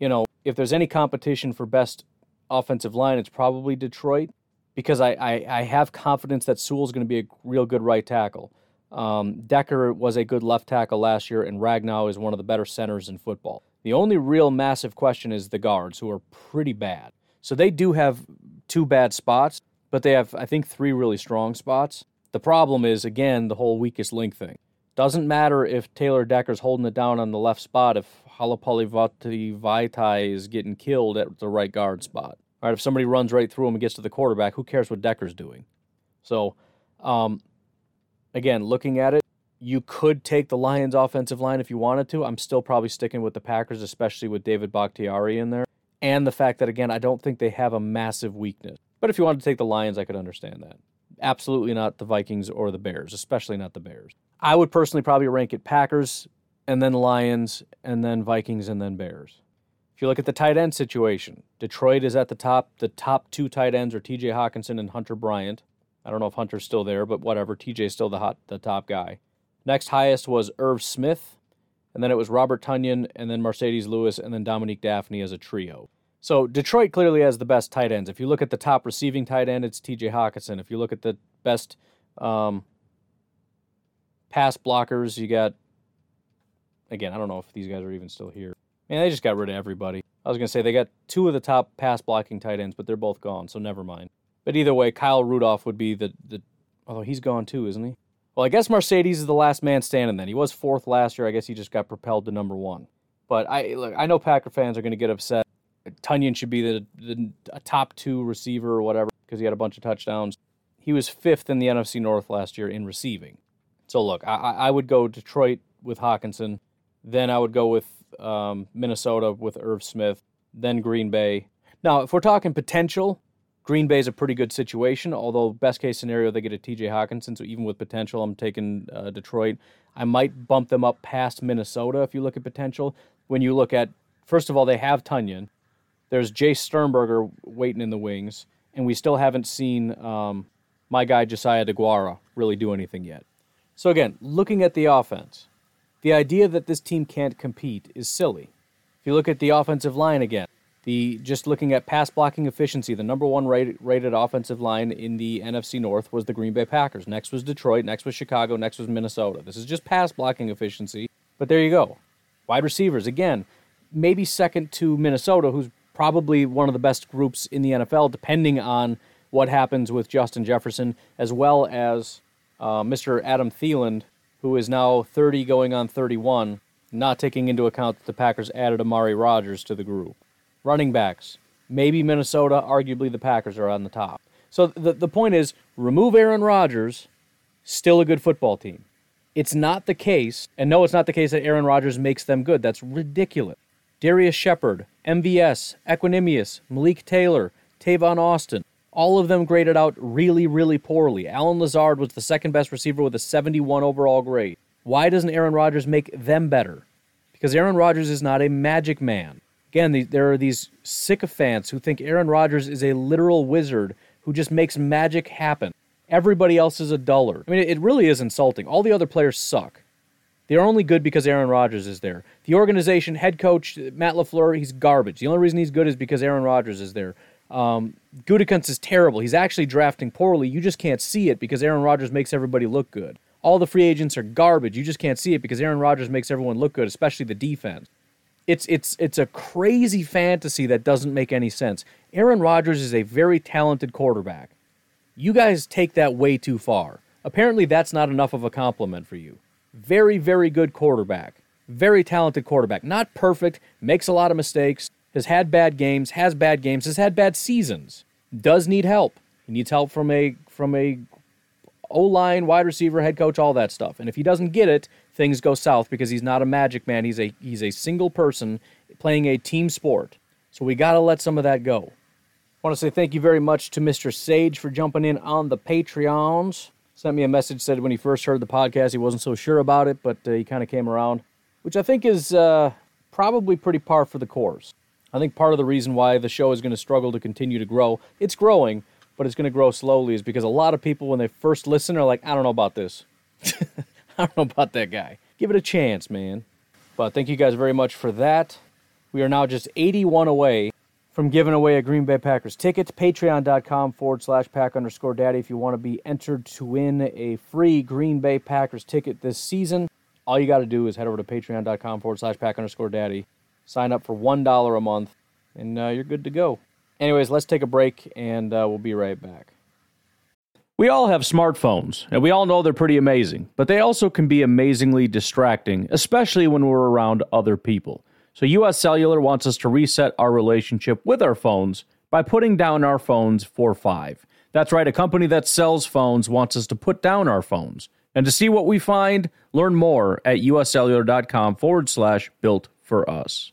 you know, if there's any competition for best offensive line, it's probably Detroit because I, I, I have confidence that Sewell's going to be a real good right tackle. Um, Decker was a good left tackle last year, and Ragnow is one of the better centers in football. The only real massive question is the guards, who are pretty bad. So they do have two bad spots, but they have, I think, three really strong spots. The problem is, again, the whole weakest link thing. Doesn't matter if Taylor Decker's holding it down on the left spot if Halapoulivaati Vaitai is getting killed at the right guard spot. Right, if somebody runs right through him and gets to the quarterback, who cares what Decker's doing? So, um, again, looking at it, you could take the Lions offensive line if you wanted to. I'm still probably sticking with the Packers, especially with David Bakhtiari in there. And the fact that, again, I don't think they have a massive weakness. But if you wanted to take the Lions, I could understand that. Absolutely not the Vikings or the Bears, especially not the Bears. I would personally probably rank it Packers, and then Lions, and then Vikings, and then Bears. If you look at the tight end situation, Detroit is at the top. The top two tight ends are T.J. Hockenson and Hunter Bryant. I don't know if Hunter's still there, but whatever. TJ's still the hot, the top guy. Next highest was Irv Smith, and then it was Robert Tonyan, and then Marcedes Lewis, and then Dominique Dafney as a trio. So Detroit clearly has the best tight ends. If you look at the top receiving tight end, it's T.J. Hockenson. If you look at the best um, pass blockers, you got again. I don't know if these guys are even still here. Man, they just got rid of everybody. I was gonna say they got two of the top pass blocking tight ends, but they're both gone, so never mind. But either way, Kyle Rudolph would be the the. Although he's gone too, isn't he? Well, I guess Marcedes is the last man standing. Then he was fourth last year. I guess he just got propelled to number one. But I look, I know Packer fans are going to get upset. Tonyan should be the, the a top two receiver or whatever because he had a bunch of touchdowns. He was fifth in the NFC North last year in receiving. So look, I, I would go Detroit with Hockenson. then I would go with um, Minnesota with Irv Smith, then Green Bay. Now, if we're talking potential, Green Bay is a pretty good situation, although best case scenario they get a TJ Hockenson. So even with potential, I'm taking uh, Detroit. I might bump them up past Minnesota if you look at potential. When you look at first of all, they have Tonyan. There's Jace Sternberger waiting in the wings, and we still haven't seen um, my guy Josiah Deguara really do anything yet. So again, looking at the offense, the idea that this team can't compete is silly. If you look at the offensive line again, the just looking at pass blocking efficiency, the number one rated, rated offensive line in the NFC North was the Green Bay Packers. Next was Detroit. Next was Chicago. Next was Minnesota. This is just pass blocking efficiency. But there you go. Wide receivers again, maybe second to Minnesota, who's probably one of the best groups in the NFL, depending on what happens with Justin Jefferson, as well as uh, Mr. Adam Thielen, who is now 30 going on 31, not taking into account that the Packers added Amari Rodgers to the group running backs. Maybe Minnesota, arguably the Packers are on the top. So the, the point is remove Aaron Rodgers, still a good football team. It's not the case, and no, it's not the case that Aaron Rodgers makes them good. That's ridiculous. Darrius Shepherd, MVS, Equanimeous, Malik Taylor, Tavon Austin, all of them graded out really, really poorly. Allen Lazard was the second best receiver with a 71 overall grade. Why doesn't Aaron Rodgers make them better? Because Aaron Rodgers is not a magic man. Again, the, there are these sycophants who think Aaron Rodgers is a literal wizard who just makes magic happen. Everybody else is a dullard. I mean, it really is insulting. All the other players suck. They're only good because Aaron Rodgers is there. The organization, head coach Matt LaFleur, he's garbage. The only reason he's good is because Aaron Rodgers is there. Um, Gutekunst is terrible. He's actually drafting poorly. You just can't see it because Aaron Rodgers makes everybody look good. All the free agents are garbage. You just can't see it because Aaron Rodgers makes everyone look good, especially the defense it's it's it's a crazy fantasy that doesn't make any sense. Aaron Rodgers is a very talented quarterback. You guys take that way too far. Apparently that's not enough of a compliment for you. Very very good quarterback. Very talented quarterback. Not perfect, makes a lot of mistakes, has had bad games, has bad games, has had bad seasons. Does need help. He needs help from a from a O line, wide receiver, head coach, all that stuff. And if he doesn't get it, things go south because he's not a magic man. He's a he's a single person playing a team sport. So we got to let some of that go. I want to say thank you very much to Mr. Sage for jumping in on the Patreons. Sent me a message said when he first heard the podcast he wasn't so sure about it, but uh, he kind of came around, which I think is uh, probably pretty par for the course. I think part of the reason why the show is going to struggle to continue to grow, it's growing, but it's going to grow slowly is because a lot of people, when they first listen, are like, I don't know about this. I don't know about that guy. Give it a chance, man. But thank you guys very much for that. We are now just 81 away from giving away a Green Bay Packers ticket. Patreon.com forward slash pack underscore daddy if you want to be entered to win a free Green Bay Packers ticket this season. All you got to do is head over to patreon.com forward slash pack underscore daddy. Sign up for $1 a month, and uh, you're good to go. Anyways, let's take a break and uh, we'll be right back. We all have smartphones, and we all know they're pretty amazing, but they also can be amazingly distracting, especially when we're around other people. So, US Cellular wants us to reset our relationship with our phones by putting down our phones for five. That's right, a company that sells phones wants us to put down our phones. And to see what we find, learn more at uscellular.com forward slash built for us.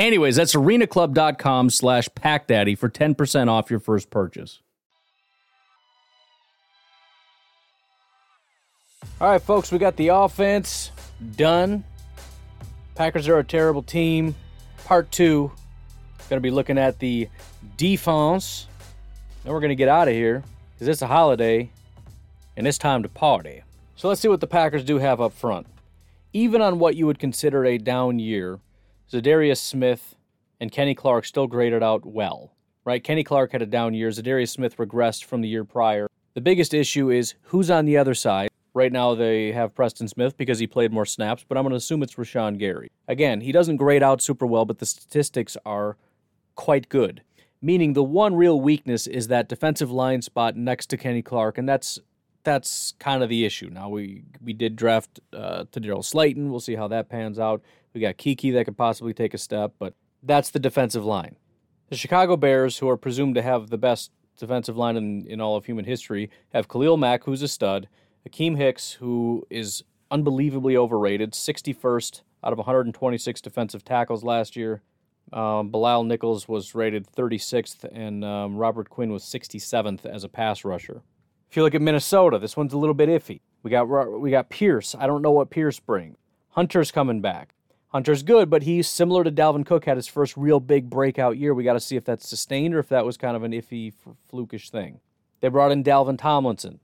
Anyways, that's arenaclub.com slash packdaddy for 10% off your first purchase. All right, folks, we got the offense done. Packers are a terrible team. Part two. Going to be looking at the defense. Then we're going to get out of here because it's a holiday and it's time to party. So let's see what the Packers do have up front. Even on what you would consider a down year, Za'Darius Smith and Kenny Clark still graded out well, right? Kenny Clark had a down year. Za'Darius Smith regressed from the year prior. The biggest issue is who's on the other side. Right now, they have Preston Smith because he played more snaps, but I'm going to assume it's Rashan Gary. Again, he doesn't grade out super well, but the statistics are quite good. Meaning, the one real weakness is that defensive line spot next to Kenny Clark, and that's that's kind of the issue. Now we we did draft uh, Tedarrell Slaton. We'll see how that pans out. We got Keke that could possibly take a step, but that's the defensive line. The Chicago Bears, who are presumed to have the best defensive line in, in all of human history, have Khalil Mack, who's a stud. Akiem Hicks, who is unbelievably overrated, 61st out of 126 defensive tackles last year. Um, Bilal Nichols was rated 36th, and um, Robert Quinn was 67th as a pass rusher. If you look at Minnesota, this one's a little bit iffy. We got we got Pierce. I don't know what Pierce brings. Hunter's coming back. Hunter's good, but he's similar to Dalvin Cook. Had his first real big breakout year. We got to see if that's sustained or if that was kind of an iffy, flukish thing. They brought in Dalvin Tomlinson.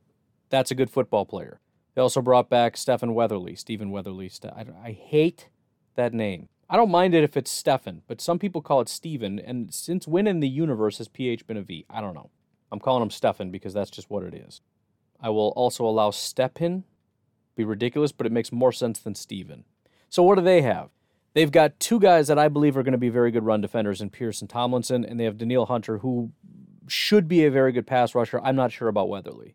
That's a good football player. They also brought back Stephen Weatherly, Stephen Weatherly. I, I hate that name. I don't mind it if it's Stefan, but some people call it Stephen. and since when in the universe has PH been a V? I don't know. I'm calling him Stefan because that's just what it is. I will also allow Stepin. Be ridiculous, but it makes more sense than Stephen. So what do they have? They've got two guys that I believe are going to be very good run defenders in Pierce and Tomlinson, and they have Danielle Hunter, who should be a very good pass rusher. I'm not sure about Weatherly.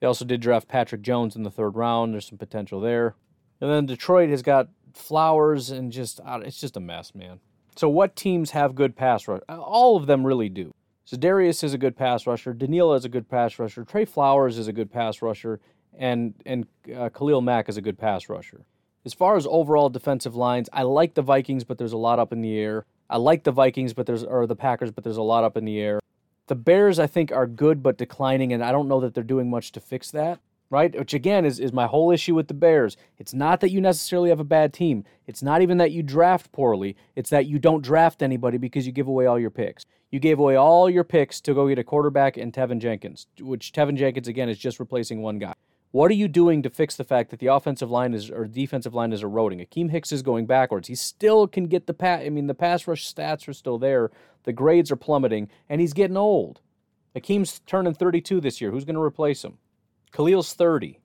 They also did draft Patrick Jones in the third round. There's some potential there. And then Detroit has got Flowers and just uh, it's just a mess, man. So what teams have good pass rush? All of them really do. So Darius is a good pass rusher. Danielle is a good pass rusher. Trey Flowers is a good pass rusher, and and uh, Khalil Mack is a good pass rusher. As far as overall defensive lines, I like the Vikings, but there's a lot up in the air. I like the Vikings, but there's or the Packers, but there's a lot up in the air. The Bears, I think, are good but declining, and I don't know that they're doing much to fix that, right? Which, again, is, is my whole issue with the Bears. It's not that you necessarily have a bad team. It's not even that you draft poorly. It's that you don't draft anybody because you give away all your picks. You gave away all your picks to go get a quarterback and Tevin Jenkins, which Tevin Jenkins, again, is just replacing one guy. What are you doing to fix the fact that the offensive line is or defensive line is eroding? Akiem Hicks is going backwards. He still can get the pass. I mean, the pass rush stats are still there. The grades are plummeting, and he's getting old. Akiem's turning 32 this year. Who's going to replace him? Khalil's 30.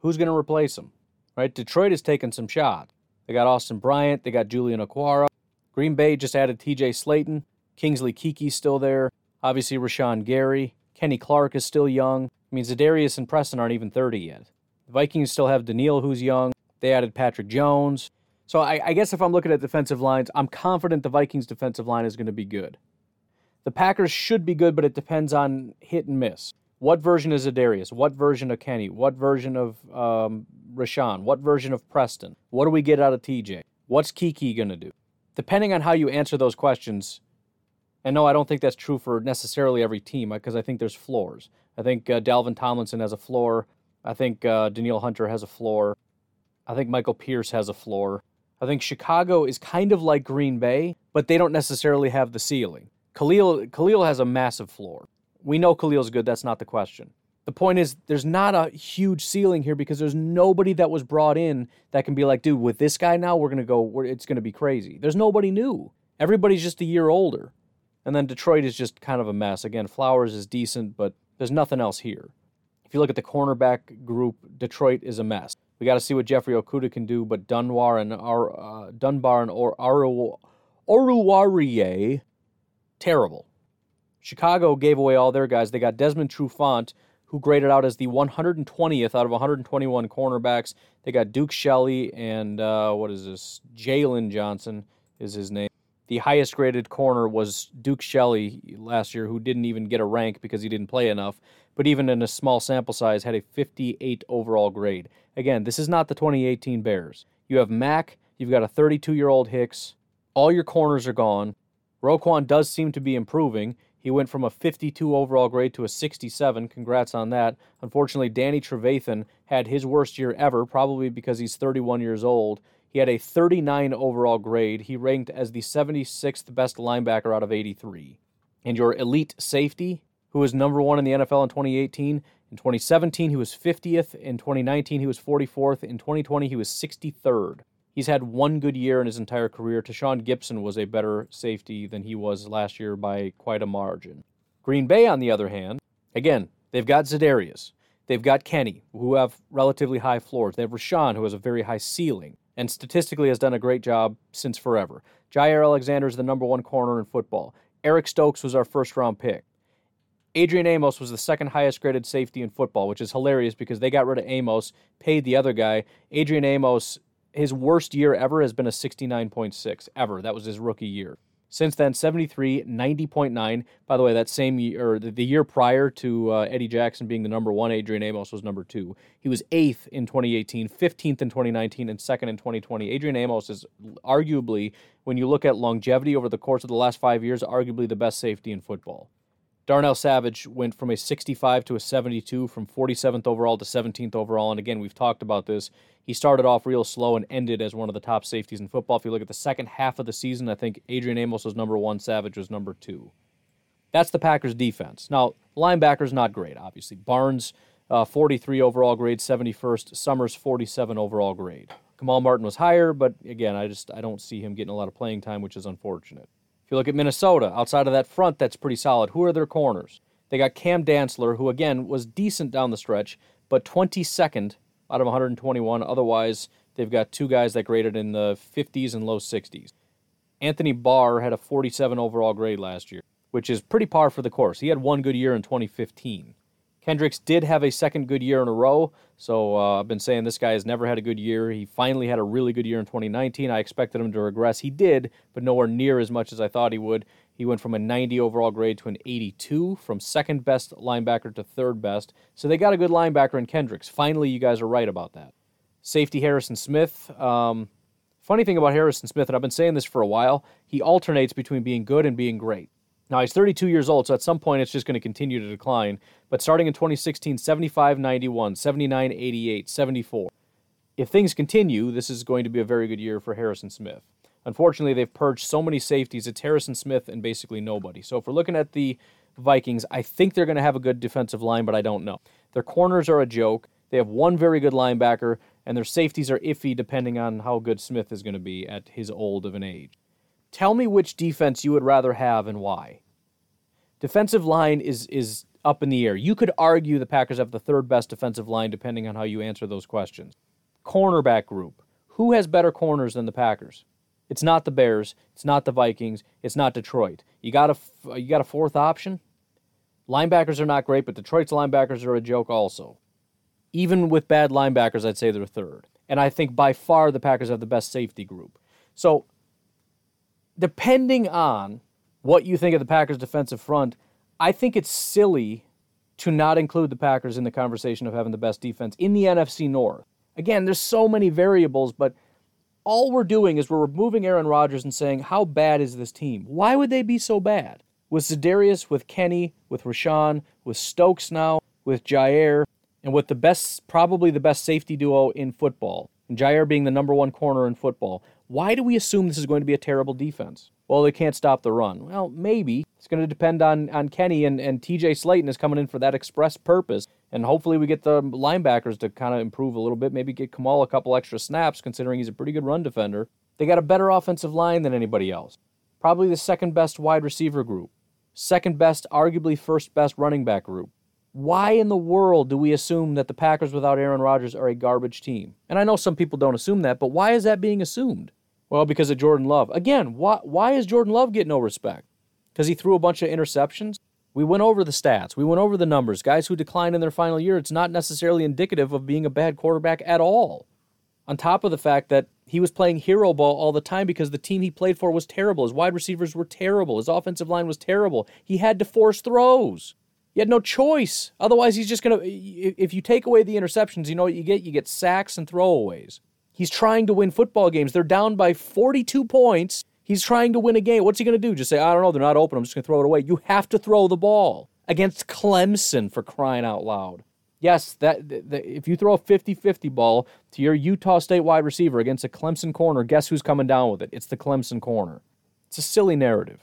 Who's going to replace him? Right? Detroit has taken some shots. They got Austin Bryant. They got Julian Okwara. Green Bay just added T.J. Slaton. Kingsley Keke's still there. Obviously, Rashan Gary. Kenny Clark is still young. I mean, Za'Darius and Preston aren't even 30 yet. The Vikings still have Danielle, who's young. They added Patrick Jones. So I, I, guess if I'm looking at defensive lines, I'm confident the Vikings' defensive line is going to be good. The Packers should be good, but it depends on hit and miss. What version is Za'Darius? What version of Kenny? What version of um, Rashan? What version of Preston? What do we get out of TJ? What's Keke going to do? Depending on how you answer those questions, and no, I don't think that's true for necessarily every team because I think there's floors. I think uh, Dalvin Tomlinson has a floor. I think uh, Danielle Hunter has a floor. I think Michael Pierce has a floor. I think Chicago is kind of like Green Bay, but they don't necessarily have the ceiling. Khalil Khalil has a massive floor. We know Khalil's good, that's not the question. The point is, there's not a huge ceiling here because there's nobody that was brought in that can be like, dude, with this guy now, we're going to go, it's going to be crazy. There's nobody new. Everybody's just a year older. And then Detroit is just kind of a mess. Again, Flowers is decent, but there's nothing else here. If you look at the cornerback group, Detroit is a mess. We got to see what Jeffrey Okudah can do, but Dunbar and uh, Dunbar and or Oruwariye, terrible. Chicago gave away all their guys. They got Desmond Trufant, who graded out as the 120th out of 121 cornerbacks. They got Duke Shelley and uh, what is this? Jaylon Johnson is his name. The highest graded corner was Duke Shelley last year, who didn't even get a rank because he didn't play enough, but even in a small sample size, had a 58 overall grade. Again, this is not the 2018 Bears. You have Mack, you've got a 32 year old Hicks, all your corners are gone. Roquan does seem to be improving. He went from a 52 overall grade to a 67. Congrats on that. Unfortunately, Danny Trevathan had his worst year ever, probably because he's 31 years old. He had a 39 overall grade. He ranked as the 76th best linebacker out of 83. And your elite safety, who was number one in the NFL in 2018, in 2017 he was 50th. In 2019 he was 44th. In 2020 he was 63rd. He's had one good year in his entire career. Tashaun Gipson was a better safety than he was last year by quite a margin. Green Bay, on the other hand, again, they've got Za'Darius. They've got Kenny, who have relatively high floors. They have Rashan, who has a very high ceiling and statistically has done a great job since forever. Jaire Alexander is the number one corner in football. Eric Stokes was our first round pick. Adrian Amos was the second highest graded safety in football, which is hilarious because they got rid of Amos, paid the other guy. Adrian Amos his worst year ever has been a 69.6 ever. That was his rookie year. Since then, 73, 90.9. By the way, that same year, or the, year prior to uh, Eddie Jackson being the number one, Adrian Amos was number two. He was eighth in 2018, 15th in 2019, and second in 2020. Adrian Amos is arguably, when you look at longevity over the course of the last five years, arguably the best safety in football. Darnell Savage went from a 65 to a 72, from 47th overall to 17th overall. And again, we've talked about this. He started off real slow and ended as one of the top safeties in football. If you look at the second half of the season, I think Adrian Amos was number one, Savage was number two. That's the Packers' defense. Now, linebackers not great, obviously. Barnes, uh, 43 overall grade, 71st. Summers, 47 overall grade. Kamal Martin was higher, but again, I just I don't see him getting a lot of playing time, which is unfortunate. If you look at Minnesota, outside of that front, that's pretty solid. Who are their corners? They got Cam Dantzler, who again was decent down the stretch, but 22nd out of 121. Otherwise, they've got two guys that graded in the 50s and low 60s. Anthony Barr had a 47 overall grade last year, which is pretty par for the course. He had one good year in 2015. Kendricks did have a second good year in a row, so uh, I've been saying this guy has never had a good year. He finally had a really good year in 2019. I expected him to regress. He did, but nowhere near as much as I thought he would. He went from a 90 overall grade to an 82, from second best linebacker to third best. So they got a good linebacker in Kendricks. Finally, you guys are right about that. Safety Harrison Smith. Um, funny thing about Harrison Smith, and I've been saying this for a while, he alternates between being good and being great. Now, he's 32 years old, so at some point it's just going to continue to decline. But starting in 2016, 75 91, 79 88, 74. If things continue, this is going to be a very good year for Harrison Smith. Unfortunately, they've purged so many safeties. It's Harrison Smith and basically nobody. So if we're looking at the Vikings, I think they're going to have a good defensive line, but I don't know. Their corners are a joke. They have one very good linebacker, and their safeties are iffy depending on how good Smith is going to be at his old of an age. Tell me which defense you would rather have and why. Defensive line is is up in the air. You could argue the Packers have the third best defensive line depending on how you answer those questions. Cornerback group. Who has better corners than the Packers? It's not the Bears, it's not the Vikings, it's not Detroit. You got a you got a fourth option? Linebackers are not great, but Detroit's linebackers are a joke also. Even with bad linebackers, I'd say they're third. And I think by far the Packers have the best safety group. So depending on what you think of the Packers' defensive front, I think it's silly to not include the Packers in the conversation of having the best defense in the NFC North. Again, there's so many variables, but all we're doing is we're removing Aaron Rodgers and saying, how bad is this team? Why would they be so bad? With Za'Darius, with Kenny, with Rashan, with Stokes now, with Jair, and with the best, probably the best safety duo in football, and Jaire being the number one corner in football, why do we assume this is going to be a terrible defense? Well, they can't stop the run. Well, maybe. It's going to depend on, on Kenny, and, and TJ Slaton is coming in for that express purpose And hopefully we get the linebackers to kind of improve a little bit, maybe get Kamal a couple extra snaps, considering he's a pretty good run defender. They got a better offensive line than anybody else. Probably the second best wide receiver group. Second best, arguably first best running back group. Why in the world do we assume that the Packers without Aaron Rodgers are a garbage team? And I know some people don't assume that, but why is that being assumed? Well, because of Jordan Love. Again, why, why is Jordan Love getting no respect? Because he threw a bunch of interceptions? We went over the stats. We went over the numbers. Guys who decline in their final year, it's not necessarily indicative of being a bad quarterback at all. On top of the fact that he was playing hero ball all the time because the team he played for was terrible. His wide receivers were terrible. His offensive line was terrible. He had to force throws. He had no choice. Otherwise, he's just going to. If you take away the interceptions, you know what you get? You get sacks and throwaways. He's trying to win football games. They're down by 42 points. He's trying to win a game. What's he going to do? Just say, I don't know, they're not open. I'm just going to throw it away. You have to throw the ball against Clemson for crying out loud. Yes, that the, if you throw a 50-50 ball to your Utah State wide receiver against a Clemson corner, guess who's coming down with it? It's the Clemson corner. It's a silly narrative.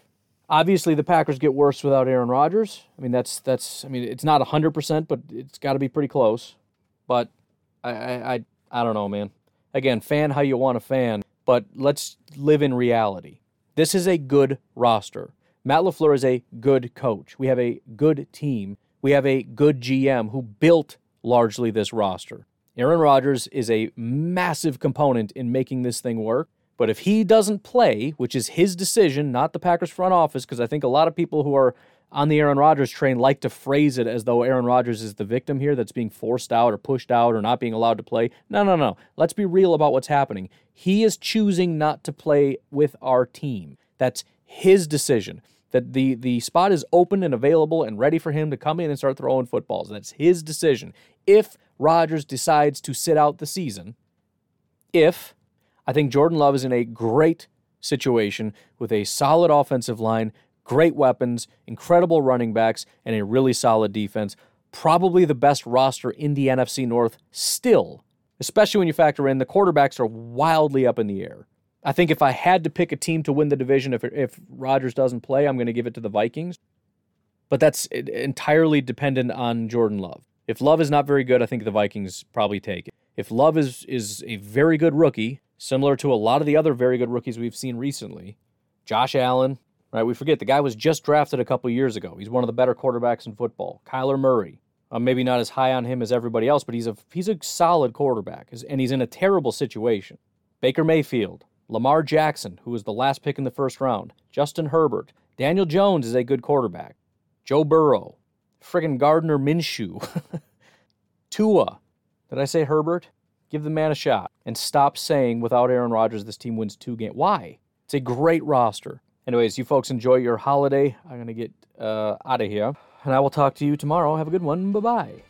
Obviously, the Packers get worse without Aaron Rodgers. I mean, that's that's. I mean, it's not hundred percent, but it's got to be pretty close. But I, I, I, I don't know, man. Again, fan how you want to fan, but let's live in reality. This is a good roster. Matt LaFleur is a good coach. We have a good team. We have a good GM who built largely this roster. Aaron Rodgers is a massive component in making this thing work. But if he doesn't play, which is his decision, not the Packers front office, because I think a lot of people who are on the Aaron Rodgers train like to phrase it as though Aaron Rodgers is the victim here that's being forced out or pushed out or not being allowed to play. No, no, no. Let's be real about what's happening. He is choosing not to play with our team. That's his decision. That the the spot is open and available and ready for him to come in and start throwing footballs. That's his decision. If Rodgers decides to sit out the season, if I think Jordan Love is in a great situation with a solid offensive line, great weapons, incredible running backs, and a really solid defense. Probably the best roster in the NFC North still, especially when you factor in the quarterbacks are wildly up in the air. I think if I had to pick a team to win the division, if, if Rodgers doesn't play, I'm going to give it to the Vikings. But that's entirely dependent on Jordan Love. If Love is not very good, I think the Vikings probably take it. If Love is is a very good rookie, similar to a lot of the other very good rookies we've seen recently. Josh Allen, right? We forget the guy was just drafted a couple years ago. He's one of the better quarterbacks in football. Kyler Murray. I'm maybe not as high on him as everybody else, but he's a he's a solid quarterback, and he's in a terrible situation. Baker Mayfield, Lamar Jackson, who was the last pick in the first round, Justin Herbert, Daniel Jones is a good quarterback, Joe Burrow, friggin' Gardner Minshew, Tua. Did I say Herbert? Give the man a shot and stop saying without Aaron Rodgers this team wins two games. Why? It's a great roster. Anyways, you folks enjoy your holiday. I'm going to get uh, out of here and I will talk to you tomorrow. Have a good one. Bye bye.